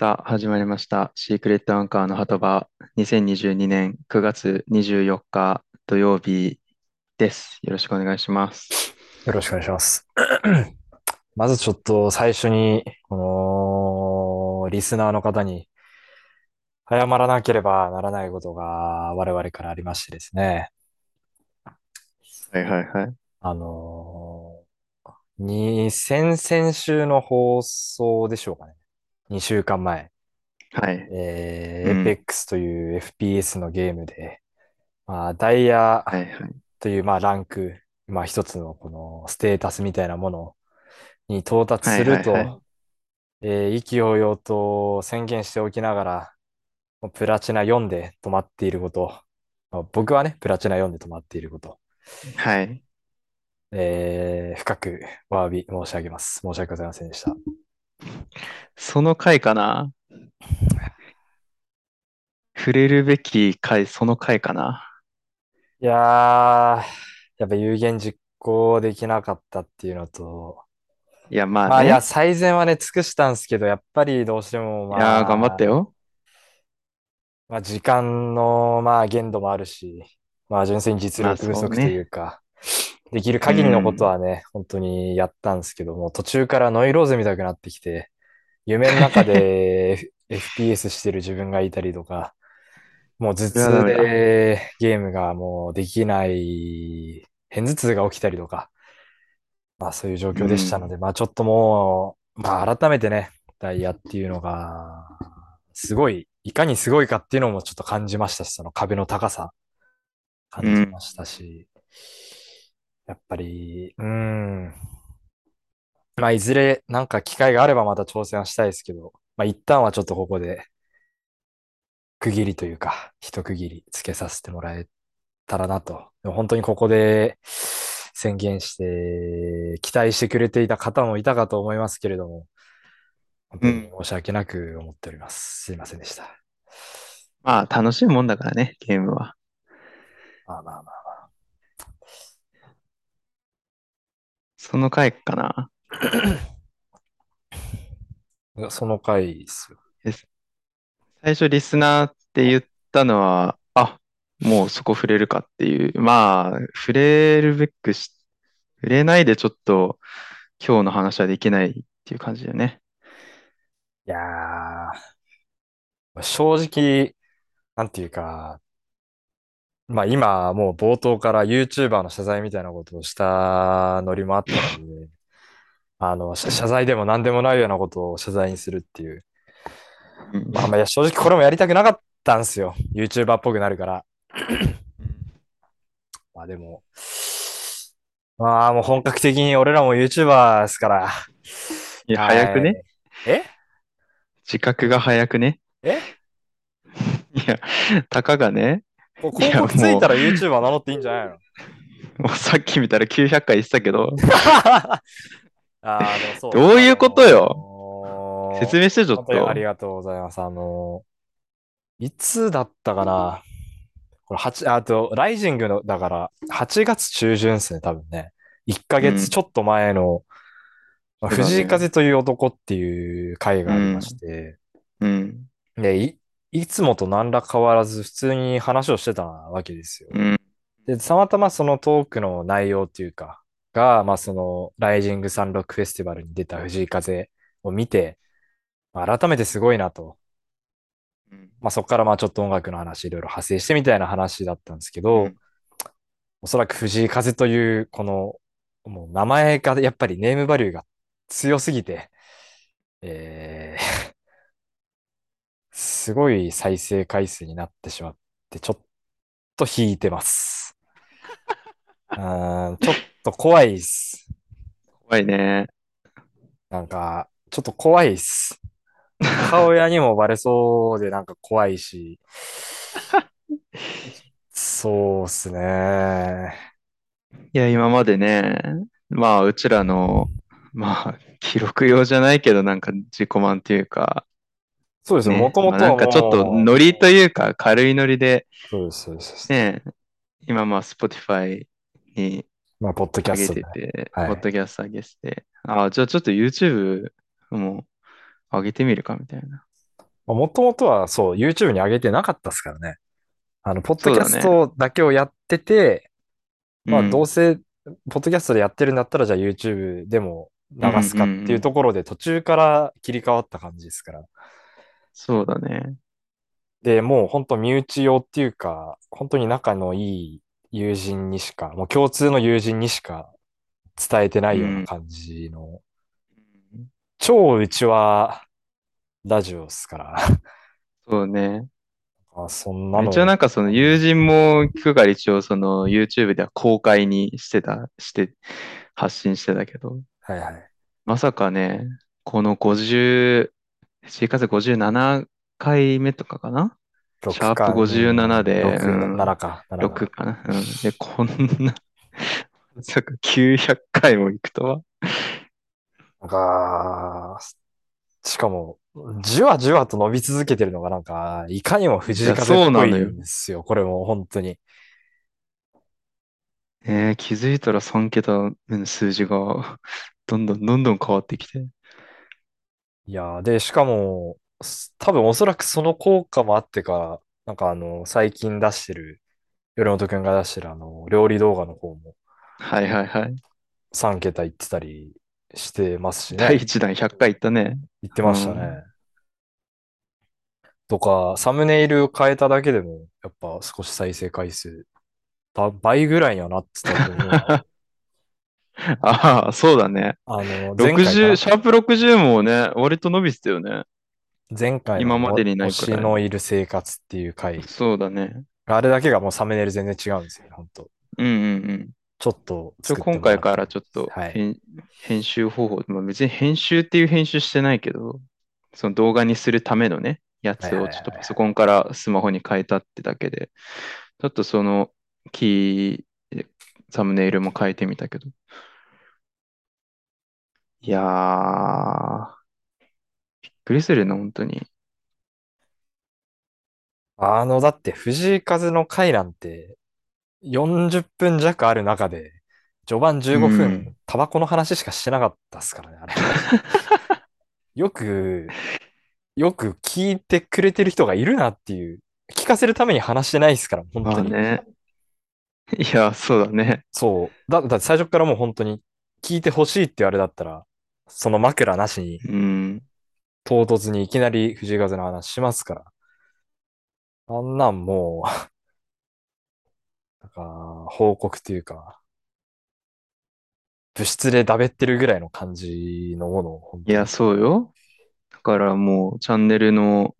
さあ、始まりました。シークレットアンカーの鳩場、2022年9月24日土曜日です。よろしくお願いします。よろしくお願いします。まずちょっと最初に、この、リスナーの方に、謝らなければならないことが我々からありましてですね。はいはいはい。あのー、に、先々週の放送でしょうかね。2週間前。はい。えー、うん Apex という FPS のゲームで、まあ、ダイヤはいはい。という、まあ、ランク、まあ、一つのこのステータスみたいなものに到達すると、はいはいはいえー意気揚々と宣言しておきながら、もうプラチナ4で止まっていること、まあ僕はね、プラチナ4で止まっていること、はい。えー深くお詫び申し上げます。申し訳ございませんでした。その回かな？触れるべき回、その回かな？いやー、やっぱ有言実行できなかったっていうのと、いや、ままあ、いあね。や、最善はね、尽くしたんですけど、やっぱりどうしても、まいやー、頑張ったよ。まあ、時間の、まあ、限度もあるし、まあ、純粋に実まあ力不足というか、できる限りのことはね、本当にやったんですけども、途中からノイローゼ見たくなってきて、夢の中で FPS してる自分がいたりとか、もう頭痛でゲームがもうできない、片頭痛が起きたりとか、まあそういう状況でしたので、まあちょっともう、まあ改めてね、ダイヤっていうのが、すごい、いかにすごいかっていうのもちょっと感じましたし、その壁の高さ、感じましたし、やっぱり、うーん。まあいずれなんか機会があればまた挑戦はしたいですけど、まあ一旦はちょっとここで、区切りというか、一区切りつけさせてもらえたらなと。でも本当にここで宣言して、期待してくれていた方もいたかと思いますけれども、本当に申し訳なく思っております。すいませんでした。まあ、楽しいもんだからね、ゲームは。まあまあまあ。その回かな。その回ですよ。最初リスナーって言ったのは、あ、もうそこ触れるかっていう。まあ、触れるべくし、触れないでちょっと今日の話はできないっていう感じだよね。いやー、正直、なんていうか、まあ今もう冒頭から YouTuber の謝罪みたいなことをしたノリもあったので、あの、謝謝罪でも何でもないようなことを謝罪にするっていう。うんまあまあいや正直これもやりたくなかったんですよ。YouTuber っぽくなるから。まあでも、まあもう本格的に俺らも YouTuber ですから。いや、はい早くね？え？自覚が早くね？え？いや、たかがね、こう広告ついたら YouTuber 名乗っていいんじゃないの？もうさっき見たら900回言ってたけど、あーでもそうどういうことよ？あのー説明してちょっと。本当にあ。りがとうございます。あのーいつだったかな？これ8、あと、ライジングの、だから、8月中旬ですね、多分ね。1ヶうん月ちょっと前の、まあそうだね藤井風という男っていう回がありまして、うん。で、い、いつもと何ら変わらず普通に話をしてたわけですよ。うん。で、たまたまそのトークの内容っていうか、が、まあその、ライジングサンロックフェスティバルに出た藤井風を見て、まあ改めてすごいなと。まあそこからまあちょっと音楽の話いろいろ派生してみたいな話だったんですけど、うんおそらく藤井風というこの、もう名前がやっぱりネームバリューが強すぎて、えーすごい再生回数になってしまって、ちょっと引いてます。うーん、ちょっと怖いっす。怖いね。なんか、ちょっと怖いっす。母親にもバレそうでなんか怖いし、そうっすね。いや、今までね、まあ、うちらの、まあ、記録用じゃないけど、なんか自己満っていうか、そうですよ。ねもともまあとなんかちょっとノリというか、軽いノリで、そうです、そうです。ね、今まあ、Spotify にまあ、ポッドキャ上げストでてて、はいポッドキャスト上げてて、ああ、じゃあちょっと YouTube も上げてみるかみたいな。もともとはそう、YouTube に上げてなかったですからね。あの、ポッドキャス。トだけをやってて、まあ、どううん。せ、ポッドキャストでやってるんだったら、じゃあ YouTube でも流うんうんすかっていううん。ところで途中から切り替わった感じですから。そうだね。で、もう本当身内用っていうか、本当に仲のいい友人にしか、もう共通の友人にしか伝えてなういようなんん。感じの、超うちはラジオですから。そうね。あ、そんなの、一応なんかその友人も聞くから一応その YouTube では公開にしてた、して発信してたけど、はいはい。まさかね、この50、シーカズ57回目とかかな？シ6ャープか、う57ん、で、う6、ん、7か、7 6か。かな？うん。で、こんな、まさか900回も行くとは？なんか、しかも、じわじわと伸び続けてるのがなんか、いかにも藤井風っぽいそうなのよ。んですよ。これも本当に。ねえ、気づいたら3桁の数字がどんどんどんどん変わってきて。いやー、で、しかも、す多分おそらくその効果もあってか、なんかあの、最近出してる、米本くんが出してるあの、料理動画の方もはいはいはい。3桁いってたりしてますし第ね。1弾100回行ったね。言ってうましたね。ん。とか、サムネイルを変えただけでも、やっぱ少し再生回数、ば倍ぐらいにはなってたと思うな。ああ、そうだね。あの、前回か60、なシャープ60もね、割と伸びてたよね。前回の今までにな推いくらい。しのいる生活っていう回。そうだね。あれだけがもうサムネイル全然違うんですよね、本当うんうんうん。ちょっとって今回かもらちょっとはい。編、編集方法、まあ、別に編集っていう編集してないけど、その動画にするためのね、やはいつ。をちょっとパソコンからスマホに変えたってだけで、ちょっとそのキー、サムネイルも変えてみたけど。いやー、びっくりするな、本当に。あの、だって藤井風の回なんて40分弱ある中で、序盤う15分、ん。タバコの話しかしてなかったっすからね、あれ。よく、よく聞いてくれてる人がいるなっていう、聞かせるために話してないですから、本ま当に。あね。いや、そうだね。そう。だ、だって最初からもう本当に聞いてほしいって言われだったら、その枕なしにうん。唐突にいきなり藤井風の話しますから。あんなんもう、なんか、報告っていうか、部室でだべってるぐらいの感じのものを、本いや。そうよ。だからもう、チャンネルの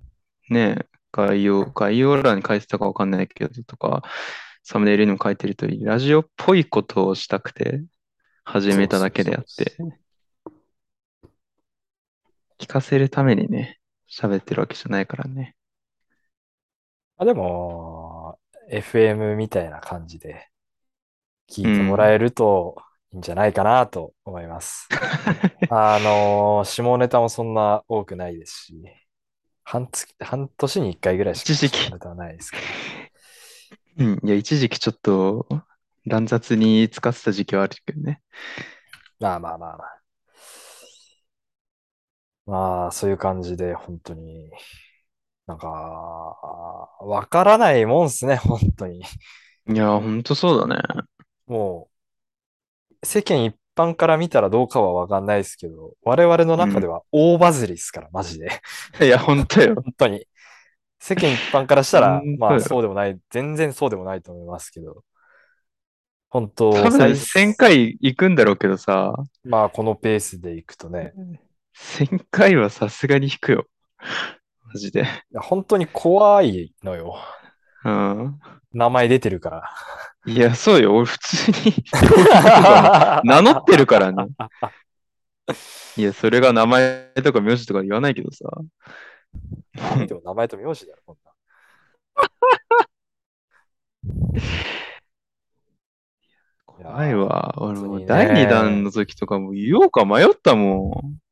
ね、概要、概要欄に書いてたかわかんないけどとか、サムネイルにも書いてる通り、ラジオっぽいことをしたくて始めただけであって、聞かせるためにね、喋ってるわけじゃないからね。あ、でも、FM みたいな感じで聞ういてもらん。えるといいんじゃないかなと思います。あのー下ネタもそんな多くないですし、半月、半年に一回ぐらいしか一時期。下ネタはないですから。うん。いや、一時期ちょっと乱雑に使ってた時期はあるけどね。まあまあまあまあ。まあ、そういう感じで、本当に、なんか、わからないもんっすね、本当に。いや、ほんとそうだね。もう、世間一般から見たらどうかはわかんないですけど、我々のうん。中では大バズりですから、マジで。いや、ほんとよ。本当に。世間一般からしたほら、まあ。そうでもない、全然そうでもないと思いますけど、本当、多分最、1000回行くんだろうけどさ、まあこのペースでいくとね、1000回はさすがに引くよ。マジで。いや本当に怖いのよ。うん。名前出てるから。いや、そうよ。俺普通に 名乗ってるからね。いや、それが名前とか名字とか言わないけどさ。でも名前と名字だよ、こんな。怖いわ。俺も第2弾ね。の時とかも言おうか迷ったもん。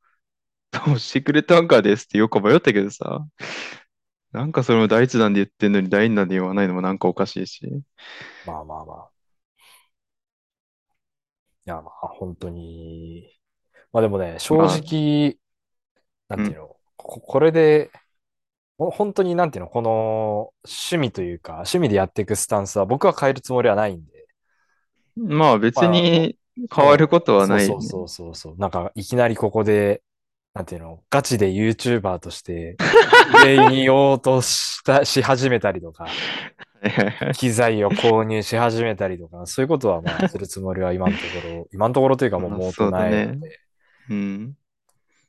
どうしてくれたんかですって言おうか迷ったけどさ。なんかそれも第1弾で言ってんのに第2弾で言わないのもなんかおかしいし。まあまあまあ。いや、まあ本当に。まあでもね、正まあ、直、なんうん。ていうの、こ、これでほ本当になんていうの、この趣味というか、趣味でやっていくスタンスは僕は変えるつもりはないんで、まあ別まあ、に変わるもことう、はないよね。そうそうそうそうそう、なんかいきなりここで、なんていうの、ガチで YouTuber として上にようとした、し始めたりとか、機材を購入し始めたりとか、そういうことはまあ するつもりは今のところ、今のところというかもうまあもうと。ないので、うん。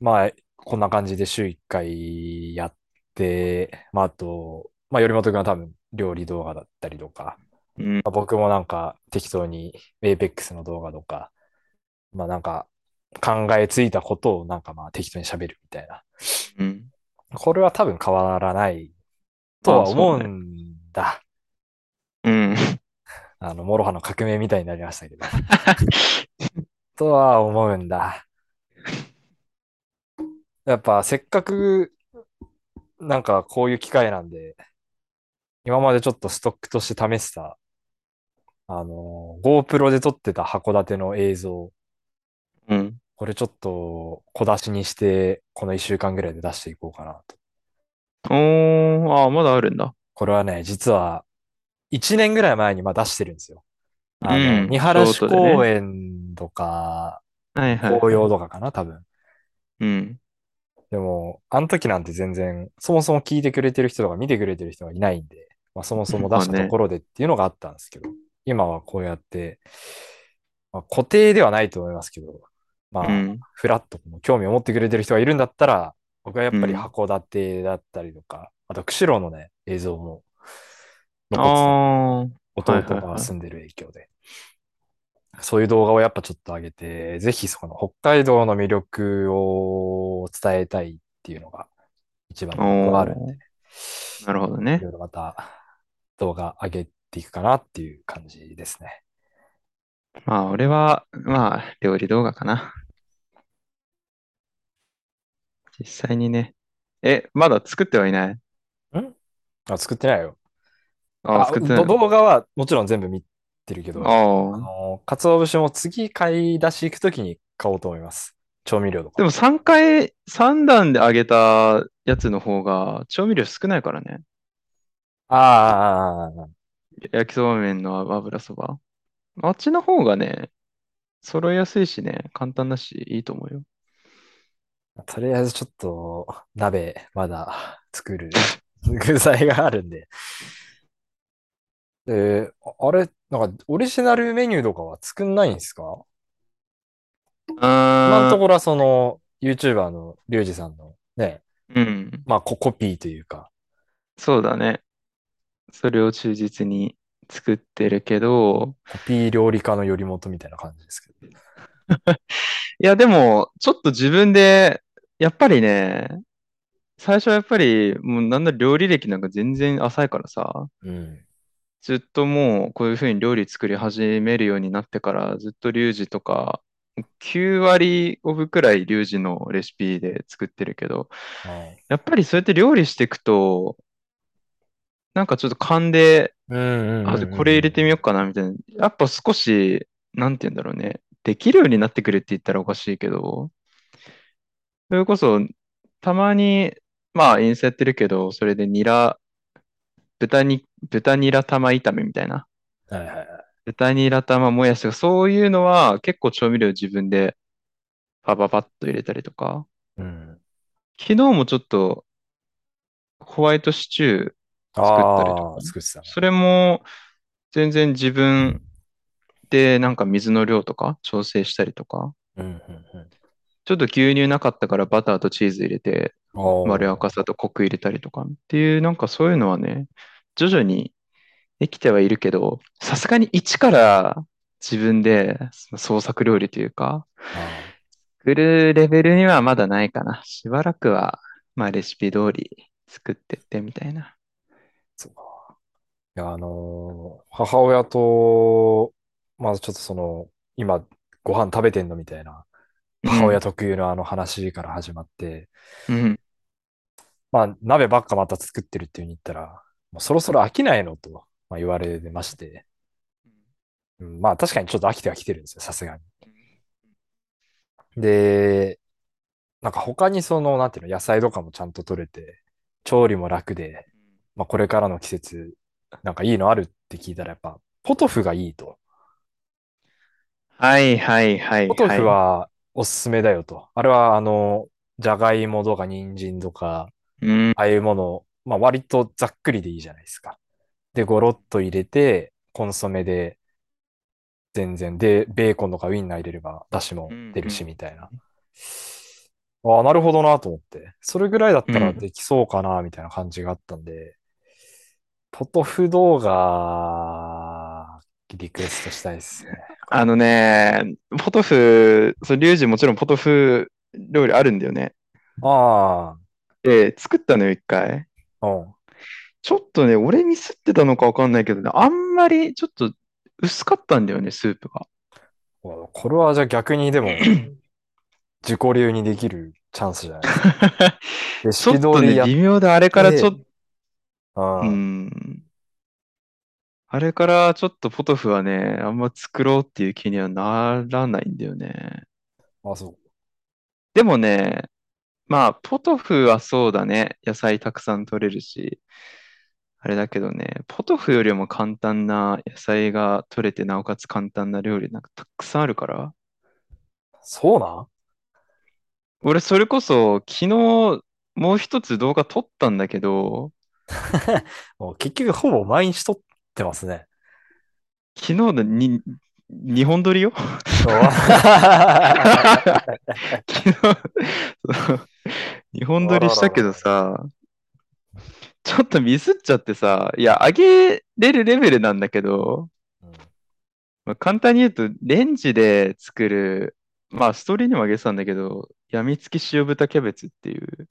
まあこんな感じで週1回やって、まああと、まあ頼本君は多分料理動画だったりとか、うん。まあ僕もなんか適当に Apex の動画とか、まあなんか考えついたことをなんかまあ適当に喋るみたいな。うん。これは多分変わらないとまあは思うそうね。んだ。うん。あの、 MOROHAの革命みたいになりましたけど。とは思うんだ。やっぱせっかくなんかこういう機会なんで、今までちょっとストックとして試した、あの、GoPro で撮ってた函館の映像、うん。これちょっと小出しにして、この一週間ぐらいで出していこうかなと。おー、ああ、まだあるんだ。これはね、実は一年ぐらい前にまあ出してるんですよ。あの、うん。見晴ショーらし公。園とか、はいはい紅葉はい。とかかな、多分。うん。でも、あの時なんて全然、そもそも聞いてくれてる人とか見てくれてる人がいないんで、まあ、そもそも出したと。ころでっていうのがあったんですけど、今はこうやって、まあ、固定ではないと思いますけど、まあ、うん。フラッとこの興味を持ってくれてる人がいるんだったら、僕はやっぱりうん。函館だったりとか、あと釧路のね、映像もあ残って弟。が住んでる影響で。そういう動画をやっぱちょっと上げて、ぜひその北海道の魅力を伝えたいっていうのが一番はあるんで、なるほどね。いろいろまた動画上げていくかなっていう感じですね。まあ俺は、まあ料理動画かな。実際にね。え、まだ作ってはいない？ん？あ、作ってないよ。ああ、あ、ど作ってないの？動画はもちろん全部見てるけど、あああ。の、鰹節も次買い出し行くときに買おうと思います。調味料とか。でも3回、3段で揚げたやつの方が調味料少ないからね。ああ、焼きそば麺の油そば。あっちの方がね、揃いやすいしね、簡単だし、いいと思うよ。とりあえずちょっと鍋まだ 作る具材があるんで。で、ああれ、なんかオリジナルメニューとかは作んないんですか？今のとあころはその YouTuber のリュウジさんのね、ー、うん。まあココピーというか、そうだね。それを忠実に作ってるけど、コピー料理家の頼元みたいな感じですけど。いや、でも、ちょっと自分で、やっぱりね、最初はやっぱり、もうなんだ料理歴なんか全然浅いからさ、うん。ずっともうこういうふうに料理作り始めるようになってから、ずっとリュウジとか、9割オブくらいリュウジのレシピで作ってるけど、はい。やっぱりそうやって料理していくと、なんかちょっと勘で、あ、うんこれ入れてみうんようかなみたいな。やっぱ少し、なんて言うんだろうね。できるようになってくるって言ったらおかしいけど、それこそ、たまに、まあ、インスタやってるけど、それでニラ、豚に、豚ニラ玉炒めみたいな。うん。はいはいはい。豚ニラ玉もやしとか、そういうのは結構調味料自分でパパパッと入れたりとか。うん。昨日もちょっとホワイトシチュー作ったりとか。作ってたね。それも全然自分でなんか水の量とか調整したりとか。うんうんちょっと牛乳なかったからバターとチーズ入れて、うん。まろやか。さとコク入れたりとかっていう、なんかそういうのはね、徐々にできてはいるけど、さすがに一から自分で創作料理というか、あ作るレベルにはまだないかな。しばらくは、まあレシピ通り作ってってみたいな。そうか。いや、あのー母親と、まあちょっとその、今、ご飯食べてんのみたいな、母親うん。特有のあの話から始まって、うん。まあ、鍋ばっかまた作ってるっていうふうに言ったら、もうそろそろ飽きないのと、まあ、言われまして、うん、まあ確かにちょっと飽きてはきてるんですよ、さすがに。で、なんか他にその、なんていうの、野菜とかもちゃんと取れて、調理も楽で、まあ、これからの季節、なんかいいのあるって聞いたらやっぱ、ポトフがいいと。はいはいはポトいはい。フはおすすめだよと。あれは、あの、じゃがいもとか人参とか、うん、ああいうものを、まあ割とざっくりでいいじゃないですか。で、ゴロッと入れて、コンソメで、全然。で、ベーコンとかウインナー入れれば、出汁も出るし、うんみたいな。ああ、なるほどなと思って。それぐらいだったらうんできそうかな、みたいな感じがあったんで、ポトフ動画、リクエストしたいですね。あのね、ポトフ、そう、リュウジもちろんポトフ料理あるんだよね。あで、作ったのよ、一回。あ、うん。ちょっとね、俺ミスってたのかわかんないけどね、あんまりちょっと薄かったんだよね、スープが。これはじゃあ逆にでも、自己流にできるチャンスじゃない？ですか。レシちょっとね、ピ通りやっ微妙で、あれからちょっと、う。うんん。あれからちょっとポトフはね、あんま作ろうっていう気にはならないんだよね。あ、そう。でもね、まあ、ポトフはそうだね。野菜たくさん取れるし。あれだけどね、ポトフよりも簡単な野菜が取れて、なおかつ簡単な料理なんかたくさんあるから。そうなん？俺、それこそ、昨日、もう一つ動画撮ったんだけど、もう結局ほぼ毎日撮ってますね。昨日のに、日本撮りよ？昨日、日本撮りしたけどさ、ちょっとミスっちゃってさ、いや、あげれるレベルなんだけど、うん。まあ、簡単に言うと、レンジで作る、まあ、ストーリーにもあげてたんだけど、やみつき塩豚キャベツっていう、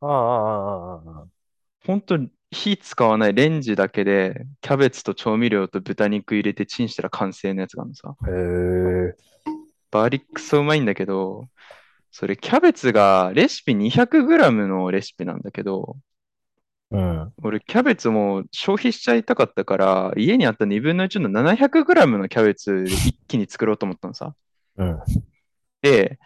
ああ、ああ、ああ、本当に火使わないレンジだけで、キャベツと調味料と豚肉入れてチンしたら完成のやつがあるのさ。へえ。バーリックソうまいんだけど、それキャベツがレシピ 200g のレシピなんだけど、うん。俺キャベツも消費しちゃいたかったから、家にあった2分の1の 700g のキャベツで一気に作ろうと思ったのさ。うん。で、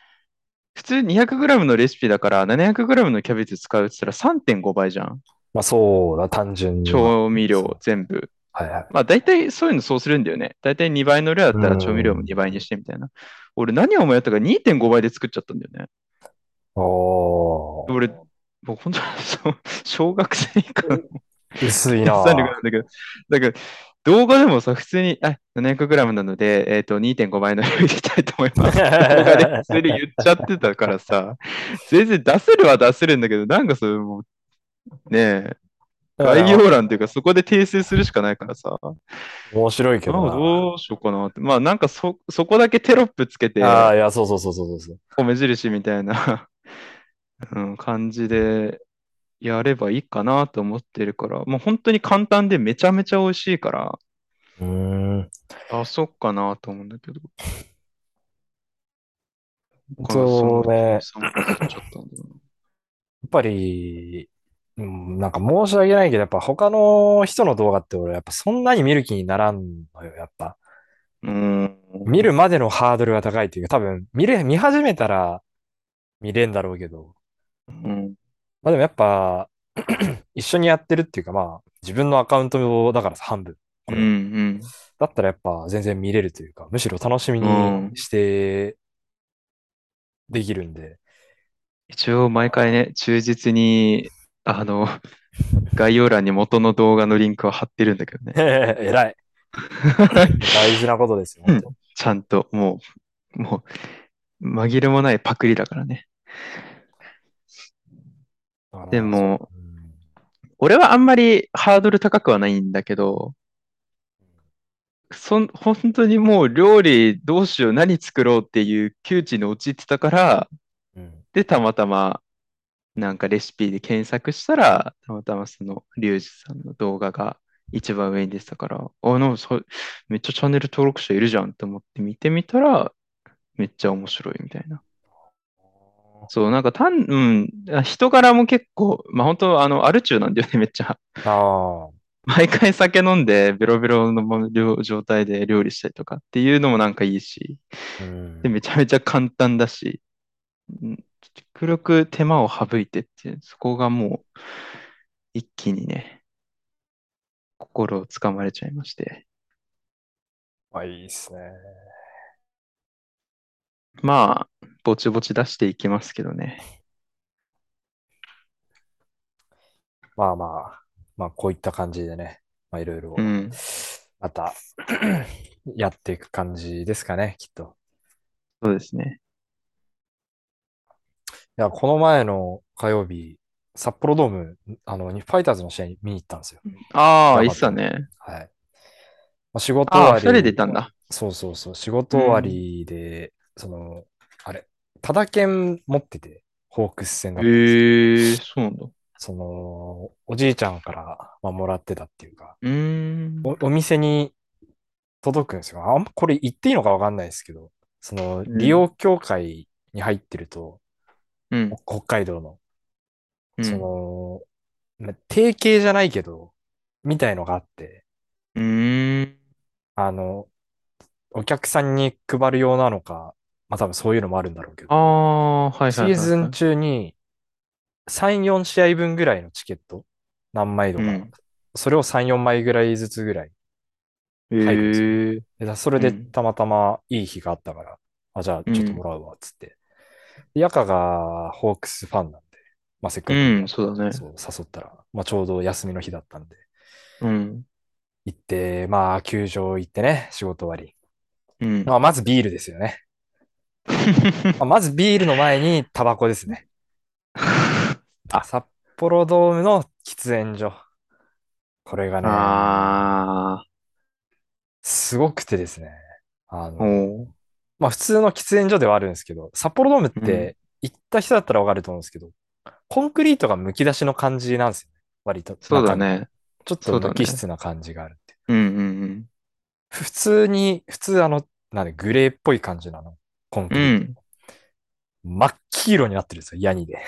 普通 200g のレシピだから 700g のキャベツ使うって言ったら3.5倍じゃん。まあそうだ、単純に。調味料全部。はいはい。まあ大体そういうのそうするんだよね。大体2倍の量だったら調味料も2倍にしてみたいな。俺何を思いやったか2.5倍で作っちゃったんだよね。おー。俺、もう本当に小学生以下の 薄いなだけど、だから動画でもさ、普通に、あ、700g なので、えっと、2.5倍の量入れたいと思います。動画で普通に言っちゃってたからさ、全然出せるは出せるんだけど、なんかそれもう、ねえ、概要欄っていうか、そこで訂正するしかないからさ、面白いけあどな。どうしようかなって。まあなんかそ、そこだけテロップつけて、ああ、いや、そうそうそうそうそう。米印みたいな、うん、感じでやればいいかなと思ってるから、もう本当に簡単でめちゃめちゃ美味しいから、うーん。あ、そっかなと思うんだけど。そうね。やっぱり、うん、なんか申し訳ないけど、やっぱ他の人の動画って俺、やっぱそんなに見る気にならんのよ、やっぱ。な。うん。見るまでのハードルが高いっていうか、多分、見れ、見始めたら見れんだろうけど、うん。まあでもやっぱ、一緒にやってるっていうか、まあ、自分のアカウントだからさ、半分。こうん。れうん。だったらやっぱ全然見れるというか、むしろ楽しみうんにして、できるんで。一応毎回ね、忠実に、あの、概要欄に元の動画のリンクを貼ってるんだけどね。偉い。大事なことですよ、うん本ちゃんと、もう、もう、紛れもないパクリだからね。当でも、うん俺はあんまりハードル高くはないんだけど、そん、本当にもう料理どうしよう、何作ろうっていう窮地に陥ってたから、うんで、たまたま、なんかレシピで検索したら、たまたまその、リュウジさんの動画が一番上に出てたから、あ、なんかそめっちゃチャンネル登録者いるじゃんって思って見てみたら、めっちゃ面白いみたいな。そう、なんか単、うん、人柄も結構、まあ本当、あの、アル中なんだよね、めっちゃ。ああ、毎回酒飲んで、ベロベロの状状態で料理したりとかっていうのもなんかいいし、うん。で、めちゃめちゃ簡単だし、うん極力手間を省いてっていう、そこがも一気にね、心をつかまれちゃいまして。まあいいっすね。まあ、ぼちぼち出していきますけどね。まあまあ、まあこういった感じでね、まあいろいろう、ん。また やっていく感じですかね、きっと。そうですね。いや、この前の火曜日、札幌ドーム、あの、ファイターズの試合に見に行ったんですよ。ああ、いいっすね。はい。まあ、仕事終わり、二人で出たんだ。そうそうそう、仕事終わりで、その、あれ、タダ券持ってて、ホークス戦だったんですへえ、そうなんだ。その、おじいちゃんから、まあ、もらってたっていうか、うーん。お、お店に届くんですよ。あんまこれ言っていいのかわかんないですけど、その、ん利用協会に入ってると、うん。北海道の、うんその、ま定型じゃないけど、みたいのがあって、うーん。あの、お客さんに配るようなのか、まあ多分そういうのもあるんだろうけど、ああ、はいはいシはいはい。ーズン中に3、4試合分ぐらいのチケット、何枚とか、うんそれを3、4枚ぐらいずつぐらい。入るんですよへえ。でだそれでうんたまたまいい日があったから、あ、じゃあちょっともらうわ、つって。でヤカがホークスファンなんで、まあせっかくうん、そうだね。そう誘ったら、まあちょうど休みの日だったんで、うん。行って、まあ球場行ってね、仕事終わり。うん。まあまずビールですよね。まあまずビールの前にタバコですね。あ札幌ドームの喫煙所。これがね、あすごくてですね。ああ、の。まあ普通の喫煙所ではあるんですけど、札幌ドームって行った人だったらわかると思うんですけど、コンクリートが剥き出しの感じなんですよね。割と。そうだ。ね。ちょっと無機質な感じがあるって。うんうん普通に、普通あの、なんで、グレーっぽい感じなの。コンクうん。うリート。ん。真っ黄色になってるんですよ、ヤニで。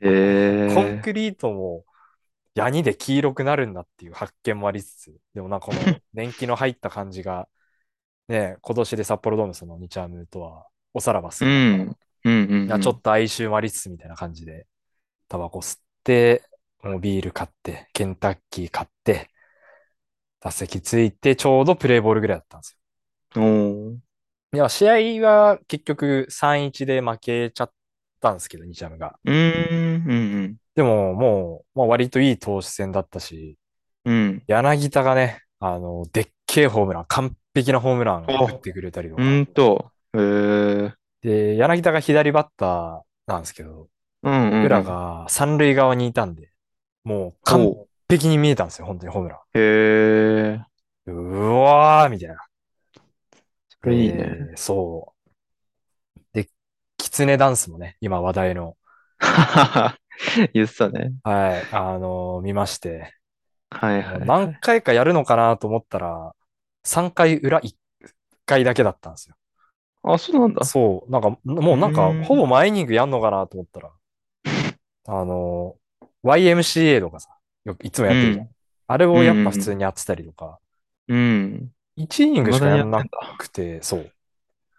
へコンえ。クリートもヤニで黄色くなるんだっていう発見もありつつ、でもなんかこの 年季の入った感じが、ね、今年で札幌ドームその2チャームとはおさらばすうる。ん。うんうんうん。ちょっと哀愁もありつつみたいな感じで、タバコ吸って、もうビール買って、ケンタッキー買って、打席ついて、ちょうどプレーボールぐらいだったんですよ。いや、試合は結局3-1で負けちゃったんですけど、2チャームが。うーん。うんでももう、まあ、割といい投手戦だったし、うん。うん。柳田がね、あの、でっけえホームラン、完璧なホームランを打ってくれたりとか。うんと。へえ。で、柳田が左バッターなんですけど、うんうんらが三塁側にいたんで、もう完璧に見えたんですよ、本当にホームラン。へえ。うわーみたいな。それいいね。えーそう。で、キツネダンスもね、今話題の、言ってたね。はい、あの見まして、はいはい。何回かやるのかなと思ったら、3回裏1回だけだったんですよ。あ、そうなんだ。そう、なんか、もうなんかほぼ毎イニングやんのかなと思ったら、あの、YMCA とかさ、よくいつもやってるじゃん。うんあれをやっぱ普通にやってたりとか、うん。1イニングしかやんなくて、そう。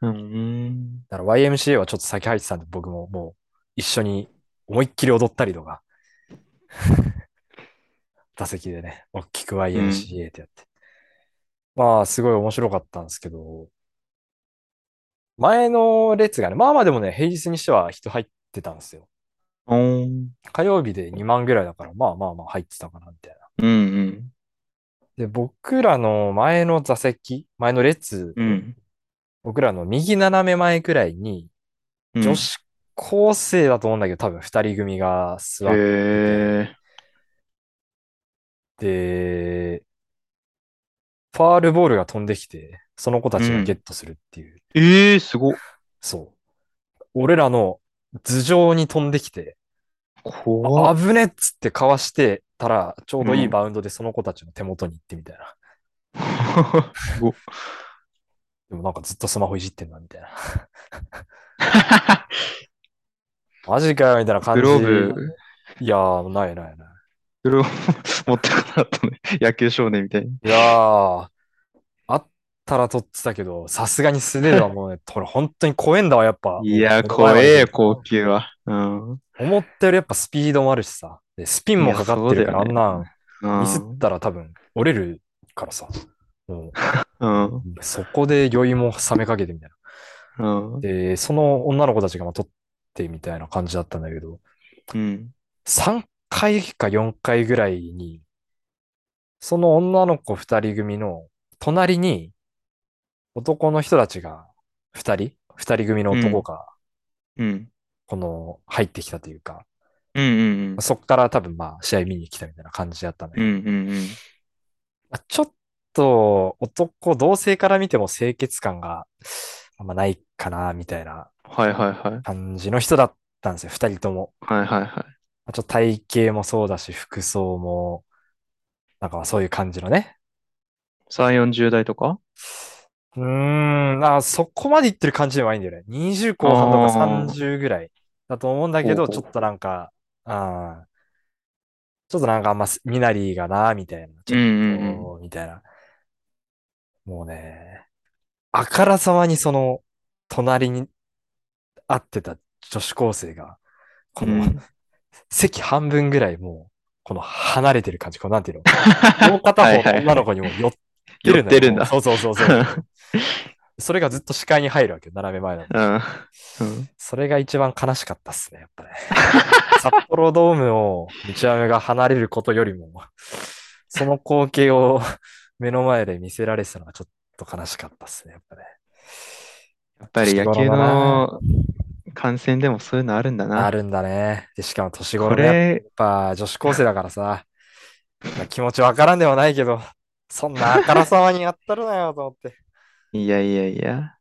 うん。だから YMCA はちょっと先入ってたんで、僕ももう一緒に思いっきり踊ったりとか、打席でね、大きく YMCA ってやって。まあ、すごい面白かったんですけど、前の列がね、まあまあでもね、平日にしては人入ってたんですよ。火曜日で2万ぐらいだから、まあまあまあ入ってたかな、みたいな。うんうん。で、僕らの前の座席、前の列、うん。僕らの右斜め前くらいに、うん女子高生だと思うんだけど、多分二人組が座ってて、へで、ファールボールが飛んできて、その子たちがゲットするっていう、え。ええ、すごっ。そう。俺らの頭上に飛んできて、怖っ。危ねっつってかわしてたら、ちょうどいいバウンドでその子たちの手元に行ってみたいな。すごっ。でもなんかずっとスマホいじってんな、みたいな。マジかよ、みたいな感じ。グローブ、いやー、ないないない。グローブ持ってこなかったね。野球少年みたいに。いやー、あったら撮ってたけど、さすがに素手ではもうね、これ本当に怖えんだわ、やっぱ。いや、もう怖えよ、高級は。うん。思ったよりやっぱスピードもあるしさ。で、スピンもかかってるから、あいやそうだよんなん、うんミスったら多分折れるからさ。もう ん。う、そこで酔いも冷めかけてみたいうんな。。で、その女の子たちがまあ取ってみたいな感じだったんだけど、うん。3回か4回ぐらいに、その女の子2人組の隣に男の人たちが2人 ?2 人組の男が、うん。この、入ってきたというか、うん。うん。そっから多分まあ試合見に来たみたいな感じだったんだけど、うん。うん。うん。まあちょっと男、同性から見ても清潔感があんまないかな、みたいな。感じの人だったんですよ、2人とも。はいはいはい。まあちょっと体型もそうだし、服装も、なんかまあそういう感じのね。3、40代とか？うーん、あ、そこまでいってる感じではないんだよね。20後半とかあー30ぐらいだと思うんだけど、ちょっとなんか、あーちょっとなんかあんま身なりがな、みたいな。ちょっと、うんうんうみたいな。もうね、あからさまにその、隣に会ってた女子高生が、この、うん席半分ぐらいもう、この離れてる感じ、こうなんていうの？もう片方の女の子にも寄ってる寄ってるんだ。そうそうそうそう。それがずっと視界に入るわけよ、斜め前だと。うん。うん。それが一番悲しかったっすね、やっぱね。札幌ドームを道雨が離れることよりも、その光景を目の前で見せられてたのがちょっと悲しかったっすね、やっぱね。やっぱり野球の観戦でもそういうのあるんだな。あるんだね。で、しかも年こ頃でやっれ、ぱ女子高生だからさ、まあ気持ちわからんではないけど、そんなあからさまにやったるなよと思って。いやいやいや。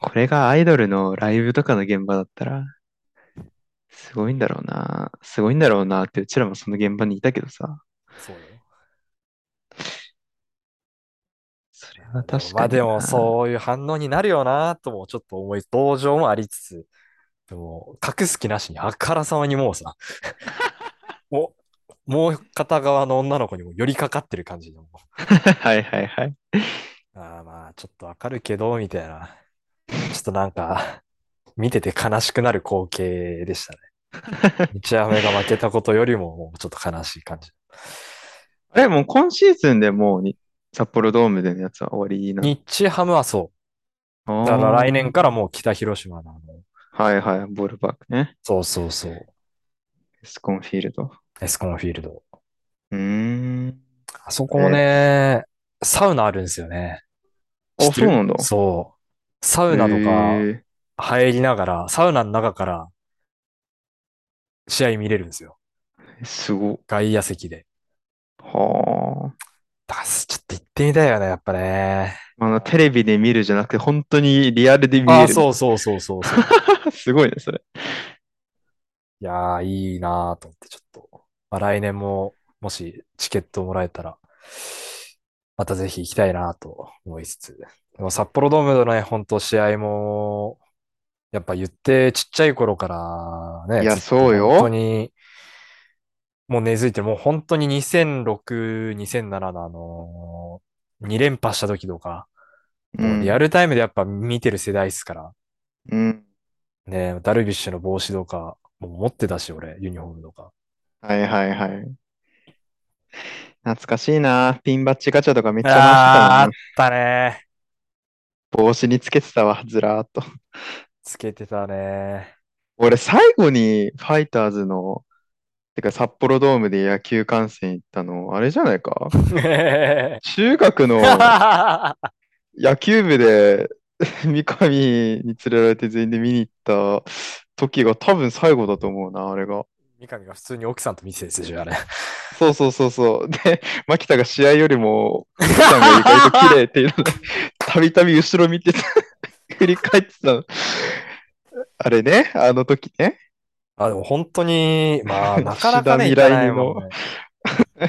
これがアイドルのライブとかの現場だったら、すごいんだろうな。すごいんだろうなって、うちらもその現場にいたけどさ。そうよ。それは確かにな。まあでもそういう反応になるよなともちょっと思い、同情もありつつ、でも隠す気なしにあからさまにもうさ、もう、もう片側の女の子にも寄りかかってる感じでもはいはいはい。ああまあちょっとわかるけど、みたいな。ちょっとなんか、見てて悲しくなる光景でしたね。日雨が負けたことよりももうちょっと悲しい感じ。あれ、もう今シーズンでもうに札幌ドームでのやつは終わりなの。日ハムはそう。だから来年からもう北広島なの。はいはい、ボールパークね。そうそうそう。エスコンフィールド。エスコンフィールド。うーん。あそこもね、サウナあるんですよね。あ、そうなんだ。そう。サウナとか入りながら、サウナの中から試合見れるんですよ。すご。外野席で。はだからちょってみたいよね、やっぱね。あ。あの、テレビで見るじゃなくて、本当にリアルで見ああ。そうそうそうそうそう。う。すごいね、それ。いやー、いいなーと思って、ちょっと。まあ、来年も、もしチケットもらえたら、またぜひ行きたいなと思いつつ。でも札幌ドームのね、本当試合も、やっぱ言ってちっちゃい頃からね、いやそうよ本当に、もう根付いてる、もう本当に2006、2007のあの2連覇した時とか、もうリアルタイムでやっぱ見てる世代っすから、うん。ね、ダルビッシュの帽子とか、もう持ってたし、俺、ユニフォームとか。はいはいはい。懐かしいな。ピンバッジガチャとかめっちゃ回してたあーあっな。たね。帽子につけてたわ、ずらーっと。つけてたね。俺、最後にファイターズの、てか札幌ドームで野球観戦行ったの、あれじゃないか？中学の 野球部で 三上に連れられて全員で見に行った時が多分最後だと思うな、あれが。三上が普通に奥さんと見てたやつでしょ、あれ。そうそうそうそう。で、牧田が試合よりも、奥さんが意外と綺麗っていうので、たびたび後ろ見てた、振り返ってたの。あれね、あの時ね、あ、でも本当に、まあ、なかなかね、行かないもんね。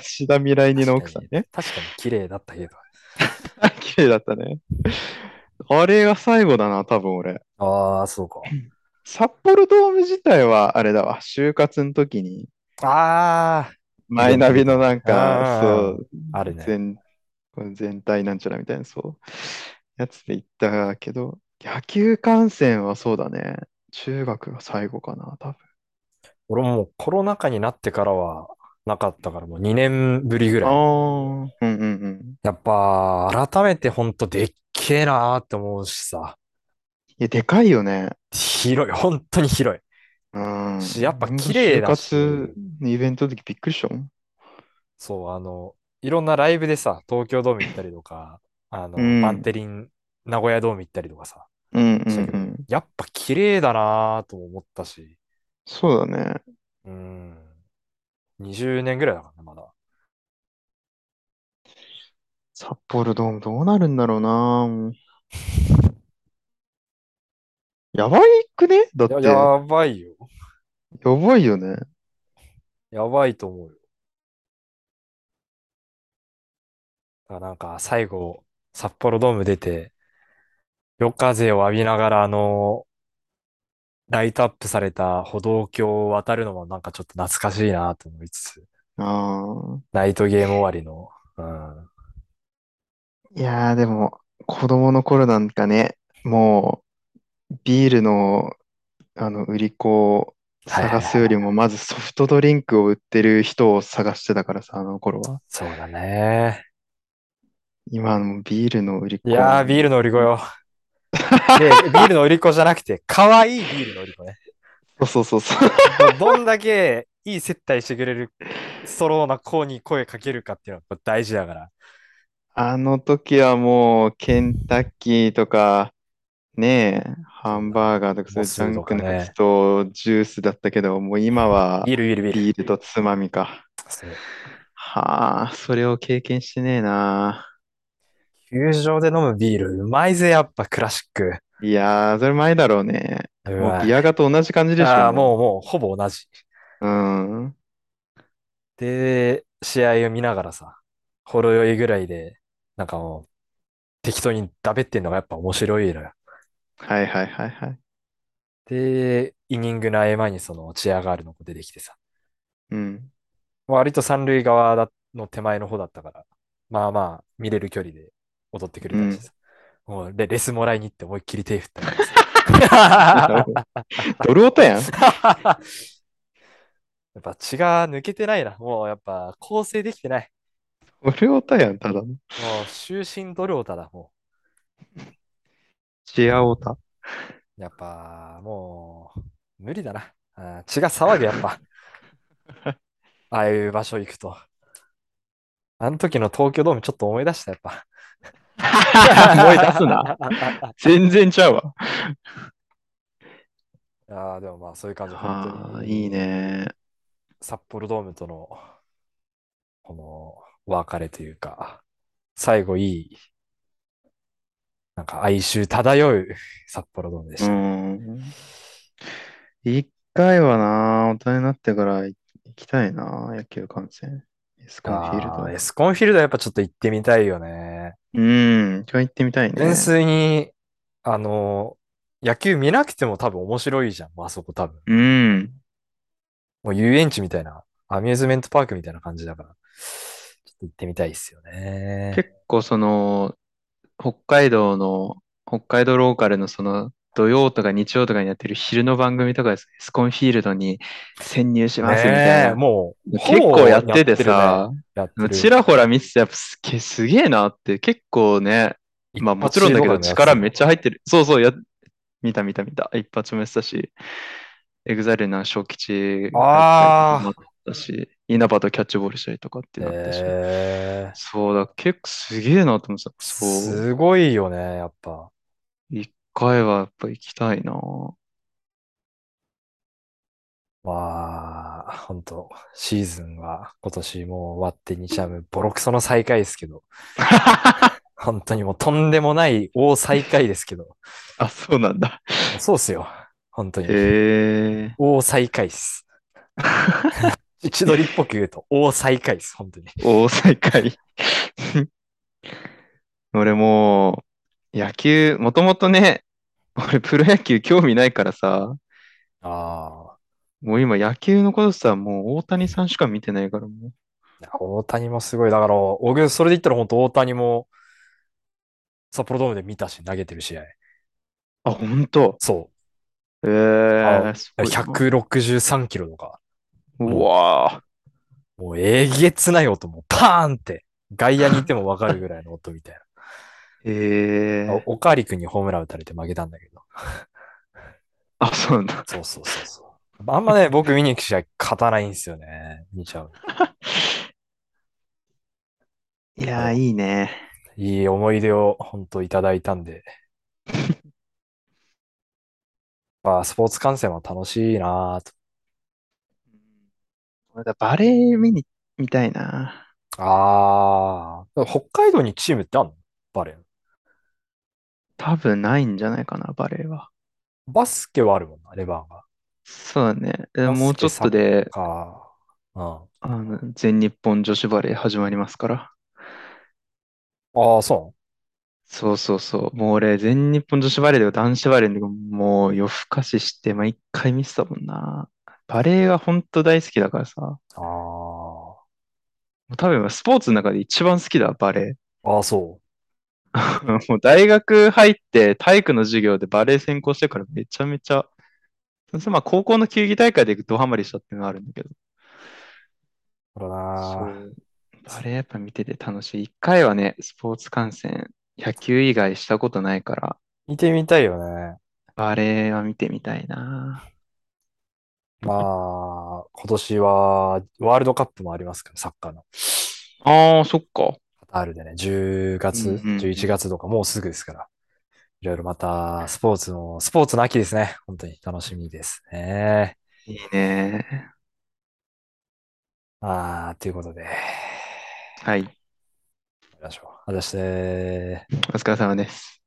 志田未来二の奥さんね。確かに綺麗だったけど。綺麗だったね。あれが最後だな、多分俺。ああ、そうか。札幌ドーム自体はあれだわ、就活の時に、あマイナビのなんか、そう、あ、あるね。全、全体なんちゃらみたいな、そう、やつで行ったけど、野球観戦はそうだね。中学が最後かな、多分。俺もうコロナ禍になってからはなかったからもう2年ぶりぐらい。うんうんうん。やっぱ改めてほんとでっけえなーって思うしさ。いや、でかいよね。広い、本当に広い。うん。しやっぱ綺麗だし就活のイベントの時びっくりしたもん。そう、あの、いろんなライブでさ、東京ドーム行ったりとか、あの、うんバンテリン、名古屋ドーム行ったりとかさ、うんうんうん。やっぱ綺麗だなーとも思ったし、そうだね。うん。20年ぐらいだからね、まだ。札幌ドームどうなるんだろうな。もうやばいくね？だって、や、ややばいよ。ばいよね。やばいと思うよ。だからなんか最後、札幌ドーム出て、夜風を浴びながらあの、ライトアップされた歩道橋を渡るのもなんかちょっと懐かしいなと思いつつ、ああ。ナイトゲーム終わりの、うん。いやー、でも、子供の頃なんかね、もう、ビールの、あの、売り子を探すよりも、まずソフトドリンクを売ってる人を探してたからさ、あの頃は。そうだね。今のビールの売り子いやー、ビールの売り子よ。で、ビールの売り子じゃなくて、可愛いビールの売り子ね。そうそうそうどんだけいい接待してくれるストローな子に声かけるかっていうのが大事だから。あの時はもう、ケンタッキーとか、ねえ、ハンバーガーとか、そういうジャンクのやつとジュースだったけど、もう今はビール、ビール、ビール。とつまみか。はあ、それを経験してねえな。球場で飲むビール、うまいぜ、やっぱクラシック。いやー、それ前だろうね。うもうまいビアガと同じ感じでしょ。ああ、もう、もう、ほぼ同じ。うん。で、試合を見ながらさ、ほろ酔いぐらいで、なんかもう、適当にダベってんのがやっぱ面白いのよ。はいはいはいはい。で、イニングの合間にそのチアガールの子出てきてさ、うん。割と三塁側だの手前の方だったから、まあまあ見れる距離で踊ってくれたりしてさ、もうレレスもらいに行って思いっきり手振ったりしてさドルオタやん。やっぱ血が抜けてないな。もうやっぱ構成できてない。ドルオタやん、ただの。もう終身ドルオタだ。もチアオタ。う。やっぱもう無理だな。あ血が騒ぐやっぱ。ああいう場所行くと。あの時の東京ドームちょっと思い出した、やっぱ。思い出すな。全然ちゃうわ。ああ、でもまあそういう感じ、あ本当あ、に。いいね。札幌ドームとの、この、お別れというか、最後いい、なんか哀愁漂う札幌ドームでしうた。一回はな、大人になってから行きたいな、野球観戦。エスコンフィールド。エスコンフィールドはやっぱちょっと行ってみたいよね。うん、一回行ってみたいね。純粋に、あの、野球見なくても多分面白いじゃん、あそこ多分。うん。もう遊園地みたいな、アミューズメントパークみたいな感じだから、ちょっと行ってみたいですよね。結構その、北海道の、北海道ローカルのその、土曜とか日曜とかにやってる昼の番組とかです。スコンフィールドに潜入しますみたいな。もう、結構やっててさ、ね、ちらほら見ててやっぱすげすげえなって結構ね、まあもちろんだけど力めっちゃ入ってる。そうそう、や、見た見た見た。一発目したし、エグザイルな小吉が入ったし、稲葉とキャッチボールしたりとかってなったし。えそうだ、結構すげえなと思ってた。すごいよね、やっぱ。一回はやっぱ行きたいな。まあ、本当シーズンは今年もう終わって日ハムボロクソの最下位ですけど、本当にもうとんでもない大最下位ですけど、あ、そうなんだ。そうっすよ。本当に。へえ。大最下位っす。千鳥っぽく言うと大最下位っす、本当に。大最下位。俺もう、野球、もともとね、俺プロ野球興味ないからさ、ああ。もう今野球のことさ、もう大谷さんしか見てないからもう。いや大谷もすごい。だから、僕、それで言ったら本当大谷も札幌ドームで見たし、投げてる試合。あ、ほんと。そええあすごいな163キロとか。うもわう、もうえげつない音、もうパーンって、外野にいてもわかるぐらいの音みたいな。ー。へえ。おかわりくんにホームラン打たれて負けたんだけど。あ、そうなんだ。そうそうそうそう。あんまね、僕見に行く試合勝たないんですよね。見ちゃう。いやー、いいね。いい思い出を本当いただいたんで。まあ、スポーツ観戦は楽しいなぁと。バレー見に、見たいな。ああ、北海道にチームってあんの？バレー。多分ないんじゃないかな、バレーは。バスケはあるもんな、レバーが。そうだね。もうちょっとで、か。うん。あの、全日本女子バレー始まりますから。ああ、そそうそうそう。もう俺、全日本女子バレーとか男子バレーでもう夜更かしして毎回見てたもんな。バレーが本当大好きだからさ。もう。あう多分スポーツの中で一番好きだ、バレあ。ああ、そー。もう大学入って体育の授業でバレー専攻してからめちゃめちゃ、まあ高校の球技大会でドハマりしたっていうのがあるんだけど。バレーやっぱ見てて楽しい。一回はね、スポーツ観戦、野球以外したことないから、見てみたいよね。バレーは見てみたいな。まあ、今年はワールドカップもありますから、サッカーの。ああ、そっか。カタールでね、10月、うんうんうん11月とかもうすぐですから。いろいろまた、スポーツの、スポーツの秋ですね。本当に楽しみですね。いいね。ああ、ということで、はい。ましょう。私でお疲れ様です。